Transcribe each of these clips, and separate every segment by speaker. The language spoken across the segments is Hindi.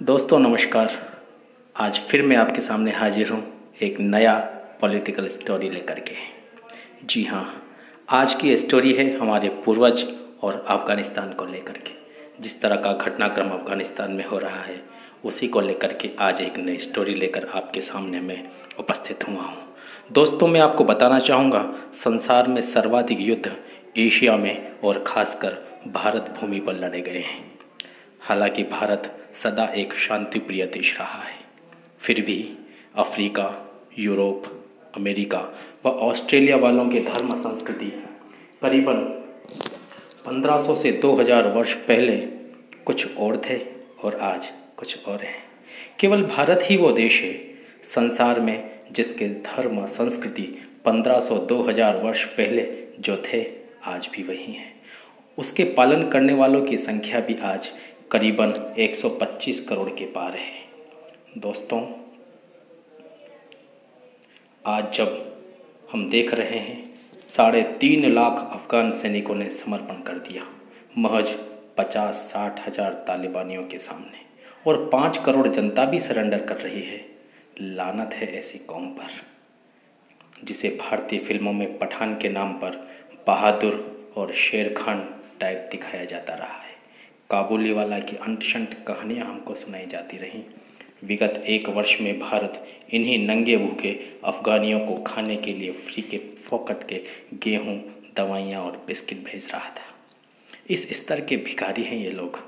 Speaker 1: दोस्तों, नमस्कार। आज फिर मैं आपके सामने हाजिर हूँ एक नया पॉलिटिकल स्टोरी लेकर के। जी हाँ आज की स्टोरी है हमारे पूर्वज और अफ़गानिस्तान को लेकर के। जिस तरह का घटनाक्रम अफ़गानिस्तान में हो रहा है, उसी को लेकर के आज एक नई स्टोरी लेकर आपके सामने मैं उपस्थित हुआ हूँ। दोस्तों, मैं आपको बताना चाहूँगा, संसार में सर्वाधिक युद्ध एशिया में और ख़ासकर भारत भूमि पर लड़े गए हैं। हालाँकि भारत सदा एक शांति प्रिय देश रहा है। फिर भी अफ्रीका, यूरोप, अमेरिका व ऑस्ट्रेलिया वालों के धर्म संस्कृति करीबन 1500 से 2000 वर्ष पहले कुछ और थे और आज कुछ और हैं। केवल भारत ही वो देश है संसार में जिसके धर्म संस्कृति 1500-2000 वर्ष पहले जो थे, आज भी वही हैं। उसके पालन करने वालों की संख्या भी आज करीबन 125 करोड़ के पार है। दोस्तों, आज जब हम देख रहे हैं, साढ़े तीन लाख अफगान सैनिकों ने समर्पण कर दिया। महज पचास साठ हज़ार तालिबानियों के सामने। और पाँच करोड़ जनता भी सरेंडर कर रही है। लानत है ऐसी कौम पर, जिसे भारतीय फ़िल्मों में पठान के नाम पर बहादुर और शेर खान टाइप दिखाया जाता रहा है। काबुली वाला की अंटशंट कहानियाँ हमको सुनाई जाती रहीं। विगत एक वर्ष में भारत इन्हीं नंगे भूखे अफगानियों को खाने के लिए फ्री के फोकट के गेहूँ, दवाइयाँ और बिस्किट भेज रहा था। इस स्तर के भिखारी हैं ये लोग।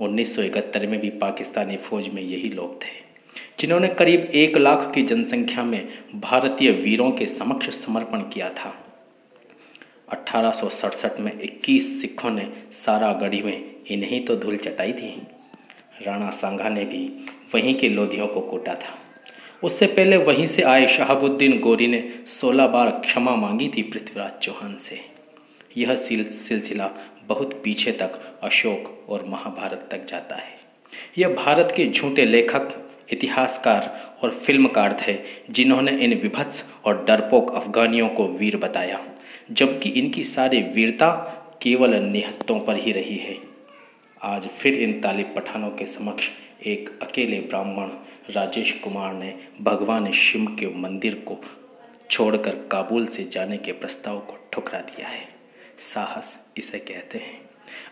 Speaker 1: उन्नीस सौ इकहत्तर में भी पाकिस्तानी फौज में यही लोग थे, जिन्होंने करीब एक लाख की जनसंख्या में भारतीय वीरों के समक्ष समर्पण किया था। अठारह सौ सड़सठ में 21 सिखों ने सारा गढ़ी में इन्हीं तो धूल चटाई थी राणा सांघा ने भी वहीं के लोधियों को कोटा था। उससे पहले वहीं से आए शहाबुद्दीन गोरी ने 16 बार क्षमा मांगी थी पृथ्वीराज चौहान से। यह सिलसिला बहुत पीछे तक अशोक और महाभारत तक जाता है। यह भारत के झूठे लेखक, इतिहासकार और फिल्मकार थे, जिन्होंने इन विभत्स और डरपोक अफगानियों को वीर बताया। जबकि इनकी सारी वीरता केवल निहत्तों पर ही रही है। आज फिर इन तालिब पठानों के समक्ष एक अकेले ब्राह्मण राजेश कुमार ने भगवान शिव के मंदिर को छोड़कर काबुल से जाने के प्रस्ताव को ठुकरा दिया है। साहस इसे कहते हैं।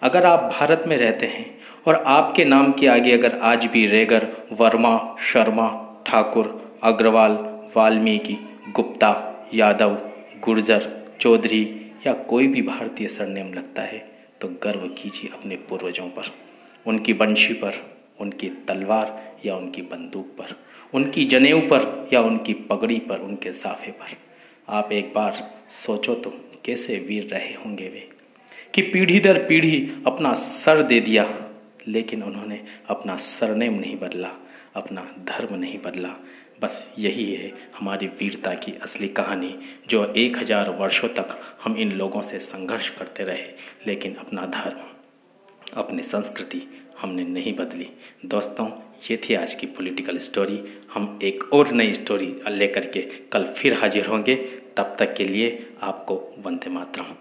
Speaker 1: अगर आप भारत में रहते हैं और आपके नाम के आगे अगर आज भी रेगर, वर्मा, शर्मा, ठाकुर, अग्रवाल, वाल्मीकि, गुप्ता, यादव, गुर्जर चौधरी या कोई भी भारतीय सरनेम लगता है तो गर्व कीजिए अपने पूर्वजों पर, उनकी बंशी पर, उनकी तलवार या उनकी बंदूक पर, उनकी जनेऊ पर या उनकी पगड़ी पर, उनके साफे पर। आप एक बार सोचो तो कैसे वीर रहे होंगे वे, कि पीढ़ी दर पीढ़ी अपना सर दे दिया, लेकिन उन्होंने अपना सरनेम नहीं बदला, अपना धर्म नहीं बदला बस यही है हमारी वीरता की असली कहानी, जो एक हज़ार वर्षों तक हम इन लोगों से संघर्ष करते रहे, लेकिन अपना धर्म, अपनी संस्कृति हमने नहीं बदली। दोस्तों, ये थी आज की पॉलिटिकल स्टोरी हम एक और नई स्टोरी लेकर के कल फिर हाजिर होंगे। तब तक के लिए आपको वंदे मातरम।